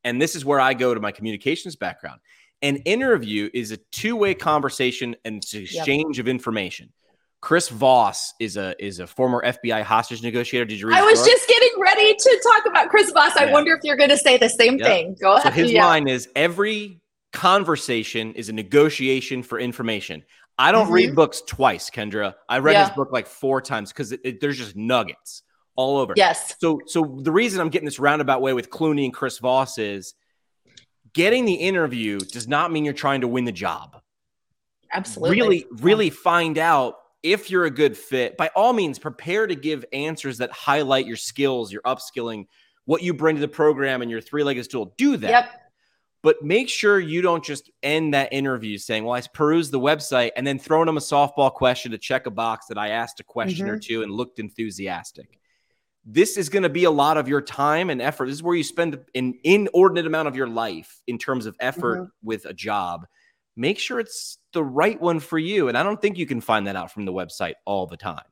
and this is where I go to my communications background, an interview is a two way conversation and exchange yep. of information. Chris Voss is a is a former FBI hostage negotiator. Did you read? I was book? just getting ready to talk about Chris Voss. I yeah. wonder if you're going to say the same yep. thing. Go ahead. So his yeah. line is every conversation is a negotiation for information. I don't mm-hmm. read books twice, Kendra. I read yeah. his book like four times because there's just nuggets all over. Yes. So so the reason I'm getting this roundabout way with Clooney and Chris Voss is getting the interview does not mean you're trying to win the job. Absolutely. Really, really find out if you're a good fit, by all means, prepare to give answers that highlight your skills, your upskilling, what you bring to the program, and your three legged stool. Do that. Yep. But make sure you don't just end that interview saying, Well, I perused the website and then throwing them a softball question to check a box that I asked a question mm-hmm. or two and looked enthusiastic. this is going to be a lot of your time and effort. This is where you spend an inordinate amount of your life in terms of effort mm-hmm. with a job. Make sure it's the right one for you. And I don't think you can find that out from the website all the time.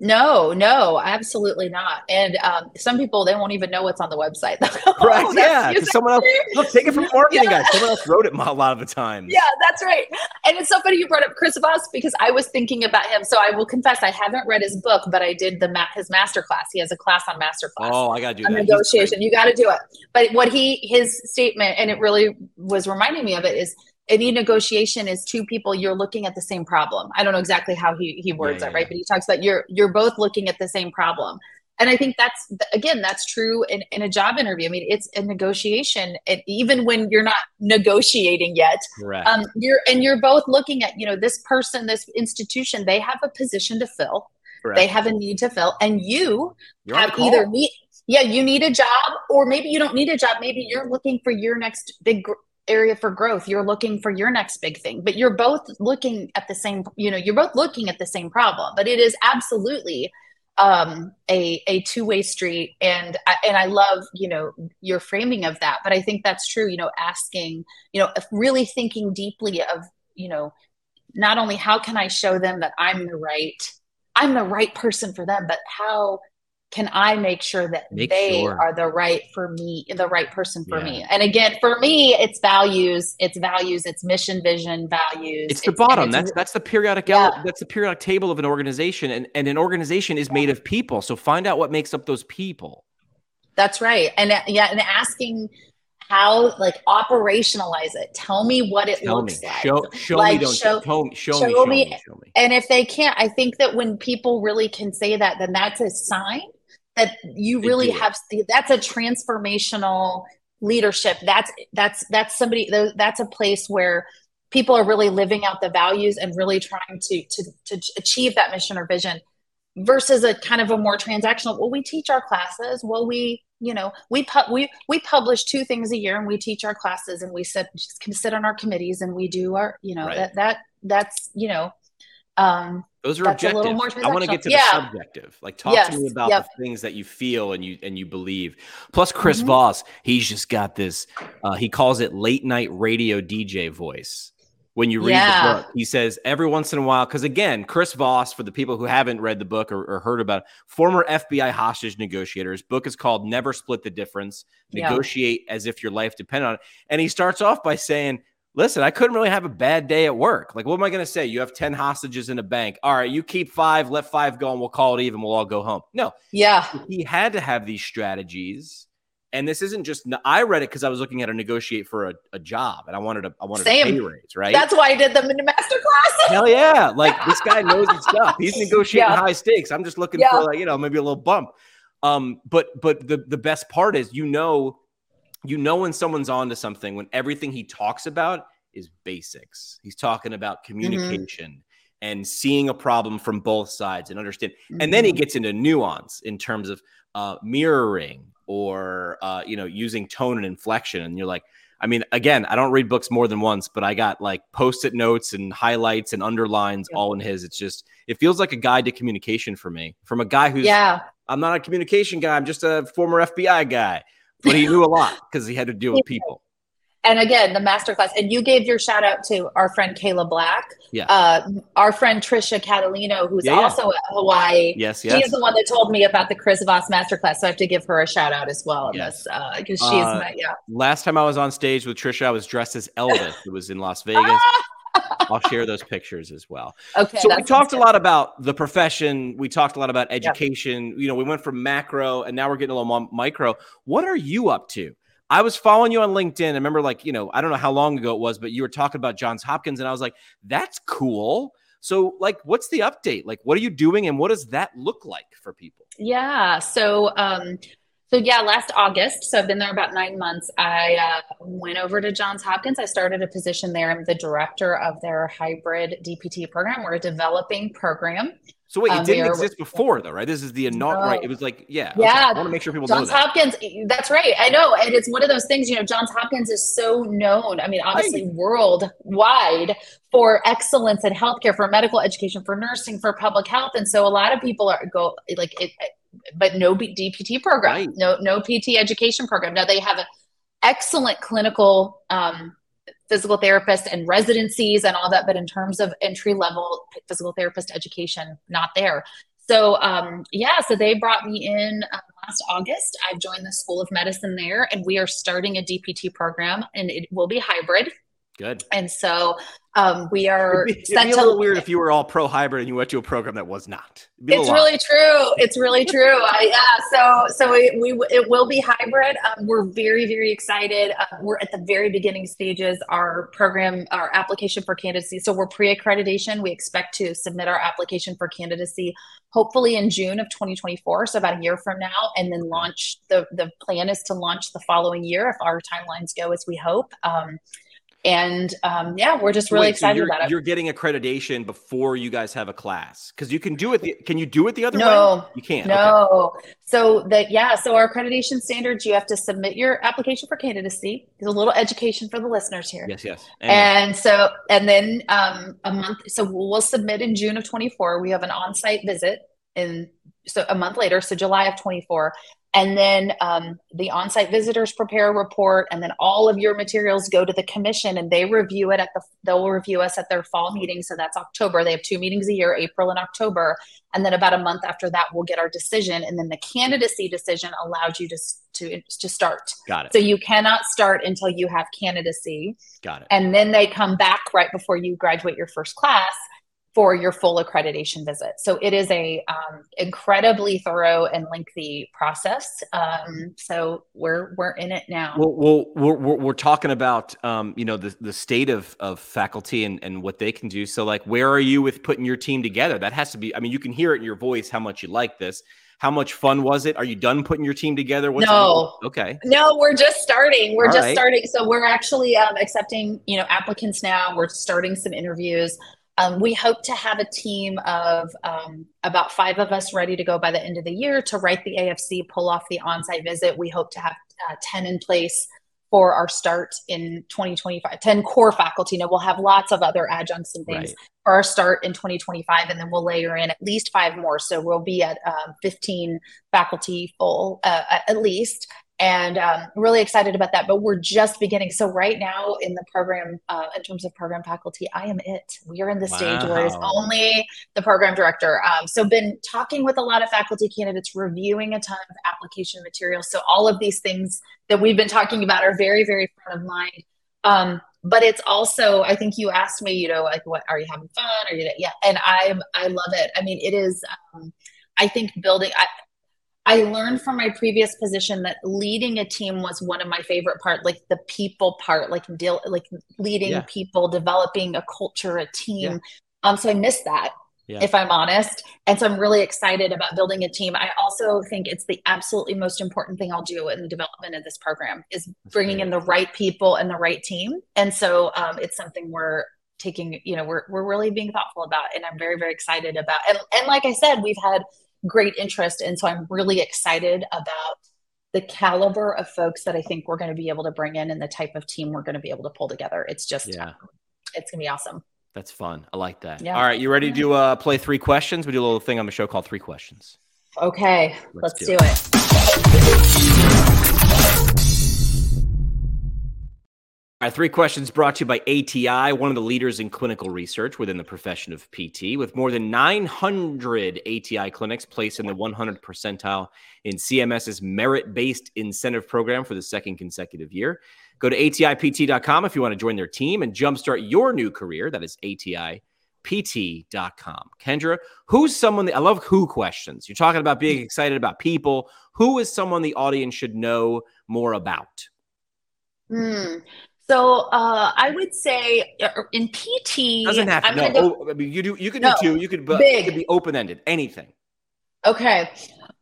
No, no, absolutely not. And um, some people they won't even know what's on the website. *laughs* right? yeah, someone else look take it from marketing yeah. guys. Someone else wrote it *laughs* a lot of the time. Yeah, that's right. And it's so funny you brought up Chris Voss because I was thinking about him. So I will confess I haven't read his book, but I did the ma- his master class. He has a class on master class. Oh, I gotta do that. Negotiation. You got to do it. But what he his statement, and it really was reminding me of it, is any negotiation is two people you're looking at the same problem. I don't know exactly how he, he words yeah, yeah, it right but he talks about you're you're both looking at the same problem. And i think that's again that's true in, in a job interview. I mean it's a negotiation. And even when you're not negotiating yet Correct. um, you're and you're both looking at you know this person this institution they have a position to fill. They have a need to fill. And you you're have either need yeah you need a job or maybe you don't need a job. Maybe you're looking for your next big area for growth. You're looking for your next big thing but you're both looking at the same you know you're both looking at the same problem but it is absolutely um a a two-way street. And I, and I love you know your framing of that but I think that's true you know asking you know really thinking deeply of you know not only how can I show them that I'm the right I'm the right person for them but how can I make sure that make they sure. are the right for me, the right person for yeah. me? And again, for me, it's values, it's values, it's mission, vision, values. It's the it's, bottom. It's, that's that's the periodic yeah. that's the periodic table of an organization, and and an organization is made of people. So find out what makes up those people. That's right, and uh, yeah, and asking how like operationalize it tell me what it tell looks me. like show, show like, me don't show, show, show, show, me, show, me, show me and if they can't i think that when people really can say that then that's a sign that you really have that's a transformational leadership. That's that's that's somebody that's a place where people are really living out the values and really trying to to to achieve that mission or vision versus a kind of a more transactional well we teach our classes. Well we you know we pu- we we publish two things a year and we teach our classes and we sit can sit on our committees and we do our you know right. that that that's you know um those are objective. I want to get to yeah. the subjective. Like talk yes. to me about yep. the things that you feel and you and you believe. Plus Chris mm-hmm. Voss, he's just got this uh, he calls it late night radio DJ voice. When you read yeah. the book, he says every once in a while, because again, Chris Voss, for the people who haven't read the book or, or, heard about it, former FBI hostage negotiator. His book is called Never Split the Difference Negotiate yeah. as if your life depended on it. And he starts off by saying, listen, I couldn't really have a bad day at work. Like, what am I going to say? You have 10 hostages in a bank. All right, you keep five, let five go, and we'll call it even. We'll all go home. No. Yeah. He had to have these strategies. And this isn't just I read it because I was looking at to negotiate for a, a job and I wanted to, I wanted Same. a pay raise, right? That's why I did them in the master class. *laughs* Hell yeah. Like this guy knows his stuff. He's negotiating yeah. high stakes. I'm just looking yeah. for like, you know, maybe a little bump. Um, but but the the best part is you know, you know when someone's on to something when everything he talks about is basics. He's talking about mm-hmm. communication mm-hmm. and seeing a problem from both sides and understand. Mm-hmm. And then he mm-hmm. gets into nuance in terms of uh, mirroring or uh, you know using tone and inflection. And you're like, I mean, again, I don't read books more than once, but I got like post-it notes and highlights and underlines all in his. It's just it feels like a guide to communication for me from a guy who's yeah. I'm not a communication guy. I'm just a former FBI guy, but he knew a lot because he had to deal with people. And again the masterclass and you gave your shout out to our friend kayla black yeah. uh, our friend trisha catalino who's yeah, also at hawaii. Yes yes. she's the one that told me about the chris voss masterclass so i have to give her a shout out as well yes. because uh, she's uh, my yeah. last time i was on stage with trisha i was dressed as elvis. *laughs* It was in las vegas *laughs* I'll share those pictures as well. Okay. So we talked a lot about the profession. We talked a lot about education. Yep. You know, we went from macro and now we're getting a little micro. What are you up to? I was following you on LinkedIn. I remember, like, you know, I don't know how long ago it was, but you were talking about Johns Hopkins, and I was like, that's cool. So, like, what's the update? Like, what are you doing, and what does that look like for people? Yeah. So, um, so yeah, last August, so I've been there about nine months. I uh, went over to Johns Hopkins. I started a position there. I'm the director of their hybrid DPT program. We're a developing program. So wait, it um, didn't exist before though, right? This is the inaugural. Right? It was like, yeah, yeah. Okay. I want to make sure people Johns know. Hopkins. That's right. I know, and it's one of those things. You know, Johns Hopkins is so known. I mean, obviously right. worldwide for excellence in healthcare, for medical education, for nursing, for public health, and so a lot of people are go like it but no DPT program, right. no no PT education program. Now they have an excellent clinical um, physical therapist and residencies and all that, but in terms of entry level physical therapist education, not there. So um, yeah, so they brought me in uh, last August. I've joined the School of Medicine there, and we are starting a DPT program, and it will be hybrid. Good. And so um, we are it'd be, it'd be a little weird if you were all pro hybrid and you went to a program that was not. It's really true. It's really *laughs* true. I, yeah. So so it, we it will be hybrid. Um, we're very very excited. Uh, we're at the very beginning stages. Our program, our application for candidacy. So we're pre accreditation. We expect to submit our application for candidacy hopefully in June of 2024. So about a year from now, and then launch. the The plan is to launch the following year if our timelines go as we hope. Um, and um, yeah, we're just really Wait, excited so about it. You're getting accreditation before you guys have a class because you can do it. The, can you do it the other no, way? You can't. No. Okay. So that yeah. So our accreditation standards, you have to submit your application for candidacy. There's a little education for the listeners here. Yes, yes. Amen. And so and then um, a month. So we'll submit in June of 24. We have an on-site visit in so a month later, so July of 24, and then um, the on-site visitors prepare a report and then all of your materials go to the commission and they review it at the they'll review us at their fall meeting. So that's october. They have two meetings a year april and october. And then about a month after that we'll get our decision. And then the candidacy decision allows you to to to start. Got it. So you cannot start until you have candidacy. Got it. And then they come back right before you graduate your first class for your full accreditation visit. So it is a um, incredibly thorough and lengthy process. Um, so we're we're in it now. Well, well we're, we're, we're talking about um, you know the the state of of faculty and and what they can do. So like, where are you with putting your team together? That has to be. I mean, you can hear it in your voice how much you like this. How much fun was it? Are you done putting your team together? What's no. Okay. No, we're just starting. We're All just right. starting. So we're actually um, accepting, you know, applicants now. We're starting some interviews. Um, we hope to have a team of um, about five of us ready to go by the end of the year to write the AFC, pull off the on site visit. We hope to have uh, 10 in place for our start in 2025 10 core faculty now we'll have lots of other adjuncts and things right. for our start in 2025 and then we'll layer in at least five more so we'll be at um, 15 faculty full uh, at least and um, really excited about that. But we're just beginning. So right now in the program, uh, in terms of program faculty, I am it. We are in the wow. stage where it's only the program director. Um, so been talking with a lot of faculty candidates, reviewing a ton of application materials. So all of these things that we've been talking about are very, very front of mind. Um, but it's also, I think you asked me, you know, like, what are you having fun? Are you, yeah. And I'm, I love it. I mean, it is, um, I think building, I, I learned from my previous position that leading a team was one of my favorite part, like the people part, like deal, like leading yeah. people, developing a culture, a team. Yeah. Um, so I miss that, yeah. if I'm honest. And so I'm really excited about building a team. I also think it's the absolutely most important thing I'll do in the development of this program is That's bringing great. in the right people and the right team. And so um, it's something we're taking, you know, we're we're really being thoughtful about, and I'm very very excited about. And and like I said, we've had great interest. And so I'm really excited about the caliber of folks that I think we're going to be able to bring in and the type of team we're going to be able to pull together. It's just, yeah. it's going to be awesome. That's fun. I like that. Yeah. All right. You ready to uh, play three questions? We do a little thing on the show called Three Questions. Okay. Let's, let's do, do, it. it. Right, three questions brought to you by ATI, one of the leaders in clinical research within the profession of PT, with more than 900 ATI clinics placed in the 100 percentile in CMS's merit based incentive program for the second consecutive year. Go to ATIPT.com if you want to join their team and jumpstart your new career. That is ATIPT.com. Kendra, who's someone that I love who questions? You're talking about being excited about people. Who is someone the audience should know more about? Hmm. So uh, I would say uh, in PT doesn't have to. no, go, oh, I mean, you do. You can no, do two. You could. Big. It could be open ended. Anything. Okay.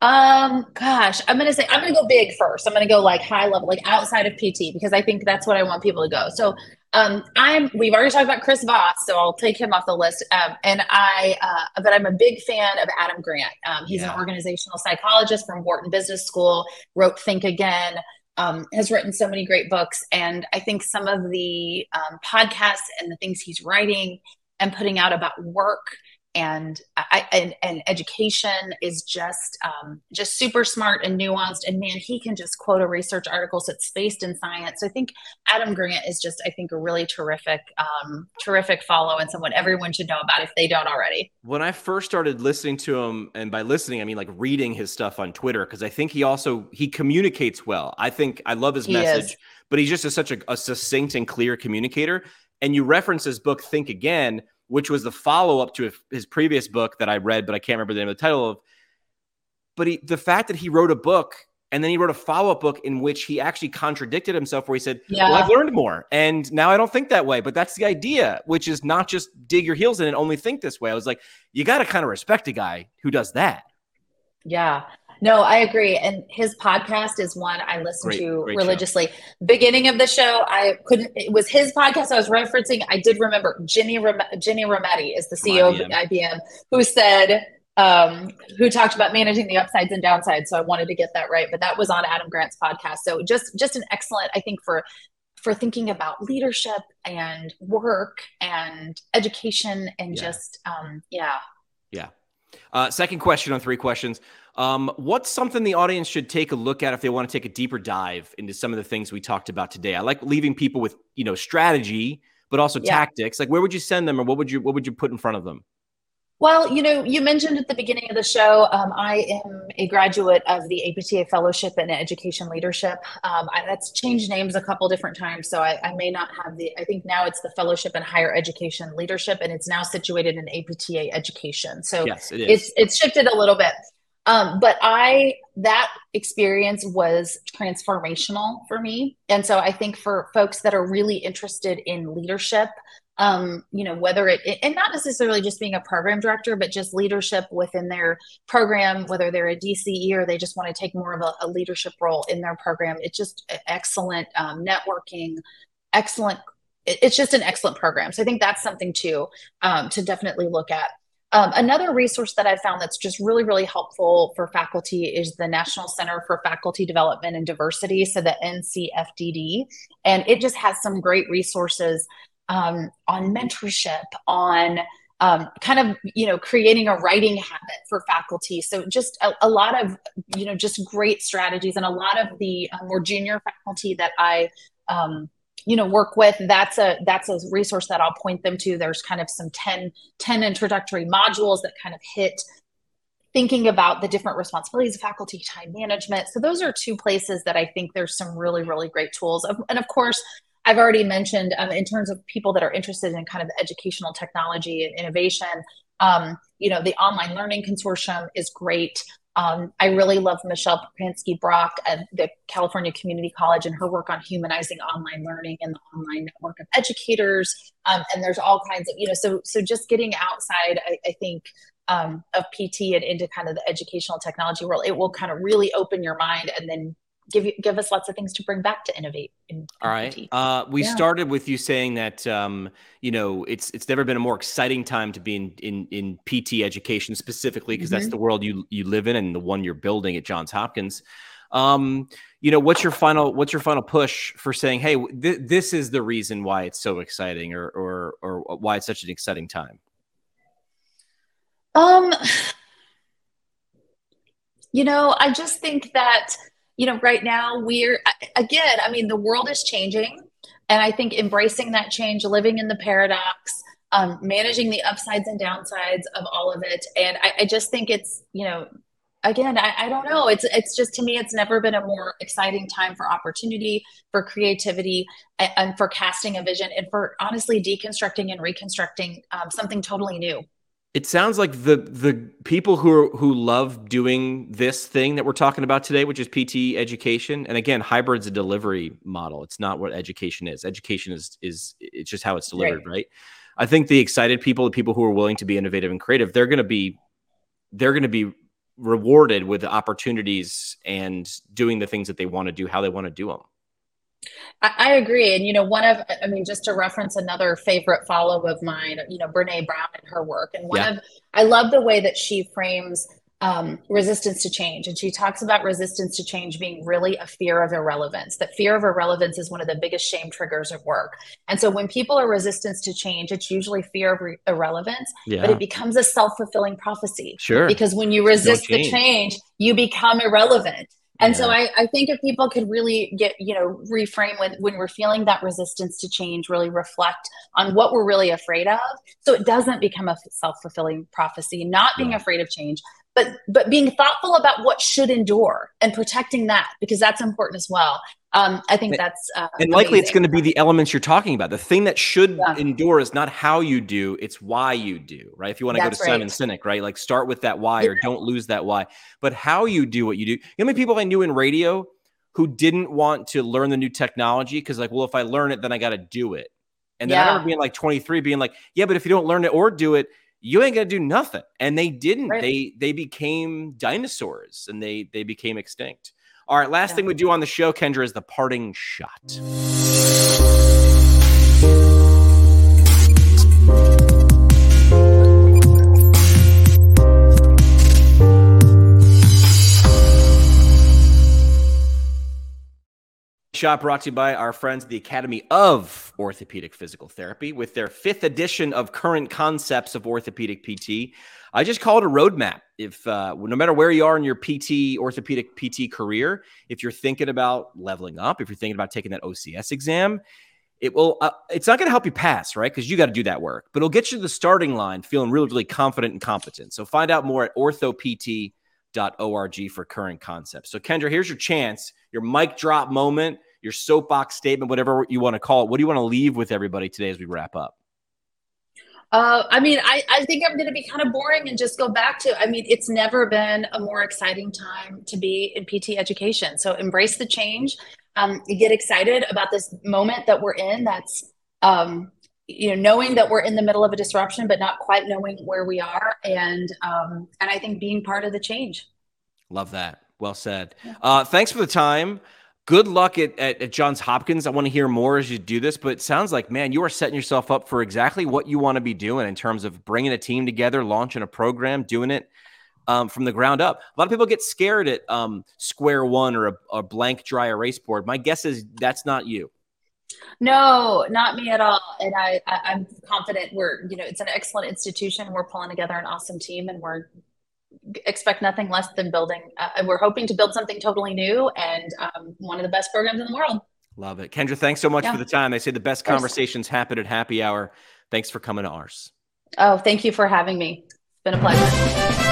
Um. Gosh, I'm gonna say I'm gonna go big first. I'm gonna go like high level, like outside of PT, because I think that's what I want people to go. So, um, I'm. We've already talked about Chris Voss, so I'll take him off the list. Um, and I, uh, but I'm a big fan of Adam Grant. Um, he's yeah. an organizational psychologist from Wharton Business School. Wrote Think Again um, has written so many great books. And I think some of the um, podcasts and the things he's writing and putting out about work and I, and, and education is just um, just super smart and nuanced. And man, he can just quote a research article that's based in science. So I think Adam Grant is just, I think, a really terrific, um, terrific follow and someone everyone should know about if they don't already. When I first started listening to him, and by listening, I mean like reading his stuff on Twitter, because I think he also he communicates well. I think I love his he message, is. but he's just a, such a, a succinct and clear communicator. And you reference his book, Think Again which was the follow up to his previous book that I read, but I can't remember the name of the title of. But he, the fact that he wrote a book and then he wrote a follow up book in which he actually contradicted himself, where he said, yeah. Well, I've learned more. And now I don't think that way. But that's the idea, which is not just dig your heels in and only think this way. I was like, you got to kind of respect a guy who does that. Yeah. No, I agree. And his podcast is one I listen great, to great religiously. Show. Beginning of the show, I couldn't, it was his podcast I was referencing. I did remember Ginni, Ginni Rometty is the CEO IBM. of IBM who said, um, who talked about managing the upsides and downsides. So I wanted to get that right, but that was on Adam Grant's podcast. So just, just an excellent, I think for, for thinking about leadership and work and education and yeah. just, um, yeah. Yeah. Uh, second question on three questions. Um, what's something the audience should take a look at if they want to take a deeper dive into some of the things we talked about today? I like leaving people with you know strategy, but also yeah. tactics. Like, where would you send them, or what would you what would you put in front of them? Well, you know, you mentioned at the beginning of the show, um, I am a graduate of the APTA Fellowship in Education Leadership. Um, I, that's changed names a couple different times, so I, I, may not have the. I think now it's the Fellowship in Higher Education Leadership, and it's now situated in APTA Education. So yes, it is. it's it's shifted a little bit. Um, but I that experience was transformational for me, and so I think for folks that are really interested in leadership, um, you know, whether it and not necessarily just being a program director, but just leadership within their program, whether they're a DCE or they just want to take more of a, a leadership role in their program, it's just excellent um, networking, excellent. It's just an excellent program. So I think that's something too um, to definitely look at. Um, another resource that I found that's just really, really helpful for faculty is the National Center for Faculty Development and Diversity, so the NCFDD. And it just has some great resources um, on mentorship, on um, kind of, you know, creating a writing habit for faculty. So just a, a lot of, you know, just great strategies and a lot of the uh, more junior faculty that I um, you know work with that's a that's a resource that i'll point them to. There's kind of some 10 10 introductory modules that kind of hit thinking about the different responsibilities of faculty time management. So those are two places that i think there's some really really great tools. And of course i've already mentioned um, in terms of people that are interested in kind of educational technology and innovation um, you know the online learning consortium is great um, I really love Michelle Pacansky Brock at the California Community College and her work on humanizing online learning and the online network of educators. Um, and there's all kinds of, you know, so so just getting outside, I, I think, um, of PT and into kind of the educational technology world, it will kind of really open your mind and then give you give us lots of things to bring back to innovate. In, All right. Uh, we yeah. started with you saying that um, you know it's it's never been a more exciting time to be in in, in PT education specifically because mm-hmm. that's the world you you live in and the one you're building at Johns Hopkins. Um, you know, what's your final what's your final push for saying, hey, th- this is the reason why it's so exciting, or or or why it's such an exciting time? Um, *sighs* you know, I just think that you know, right now we're, again, I mean, the world is changing. And I think embracing that change, living in the paradox, um, managing the upsides and downsides of all of it. And I, I just think it's, you know, again, I, I, don't know. It's it's just to me, it's never been a more exciting time for opportunity, for creativity, and, and for casting a vision, and for honestly deconstructing and reconstructing um, something totally new. It sounds like the the people who are, who love doing this thing that we're talking about today, which is PT education, and again, hybrid's a delivery model. It's not what education is. Education is is it's just how it's delivered, right? right? I think the excited people, the people who are willing to be innovative and creative, they're going to be they're going to be rewarded with opportunities and doing the things that they want to do, how they want to do them. I, agree. And, you know, one of, I mean, just to reference another favorite follow of mine, you know, Brene Brown and her work. And one yeah. of, I love the way that she frames um, resistance to change. And she talks about resistance to change being really a fear of irrelevance, that fear of irrelevance is one of the biggest shame triggers at work. And so when people are resistant to change, it's usually fear of re- irrelevance, yeah. but it becomes a self fulfilling prophecy. Sure. Because when you resist change. the change, you become irrelevant. And yeah. so I, I think if people could really get, you know, reframe when, when we're feeling that resistance to change, really reflect on what we're really afraid of. So it doesn't become a self fulfilling prophecy, not being afraid of change, but but being thoughtful about what should endure and protecting that because that's important as well um, i think that's uh, and likely amazing. it's going to be the elements you're talking about the thing that should yeah. endure is not how you do it's why you do right if you want to go to right. simon sinek right like start with that why yeah. or don't lose that why but how you do what you do you know many people i knew in radio who didn't want to learn the new technology because like well if i learn it then i got to do it and then yeah. i remember being like 23 being like yeah but if you don't learn it or do it you ain't gonna do nothing. And they didn't. Right. They they became dinosaurs and they they became extinct. All right, last yeah. thing we do on the show, Kendra, is the parting shot. Shot brought to you by our friends, the Academy of Orthopedic Physical Therapy, with their fifth edition of current concepts of orthopedic PT. I just call it a roadmap. If uh, no matter where you are in your PT, orthopedic PT career, if you're thinking about leveling up, if you're thinking about taking that OCS exam, it will. Uh, it's not going to help you pass, right? Because you got to do that work, but it'll get you to the starting line feeling really, really confident and competent. So find out more at orthopt.org for current concepts. So Kendra, here's your chance, your mic drop moment your soapbox statement, whatever you want to call it. What do you want to leave with everybody today as we wrap up? Uh, I mean, I, I think I'm going to be kind of boring and just go back to, I mean, it's never been a more exciting time to be in PT education. So embrace the change. Um, get excited about this moment that we're in. That's, um, you know, knowing that we're in the middle of a disruption, but not quite knowing where we are. And, um, and I think being part of the change. Love that. Well said. Uh, thanks for the time good luck at, at, at, Johns Hopkins. I want to hear more as you do this, but it sounds like, man, you are setting yourself up for exactly what you want to be doing in terms of bringing a team together, launching a program, doing it um, from the ground up. A lot of people get scared at um, square one or a, a blank dry erase board. My guess is that's not you. No, not me at all. And I, I, am confident we're, you know, it's an excellent institution. We're pulling together an awesome team and we're expect nothing less than building. Uh, we're hoping to build something totally new and um, one of the best programs in the world. Love it. Kendra, thanks so much yeah. for the time. They say the best conversations happen at happy hour. Thanks for coming to ours. Oh, thank you for having me. It's been a pleasure.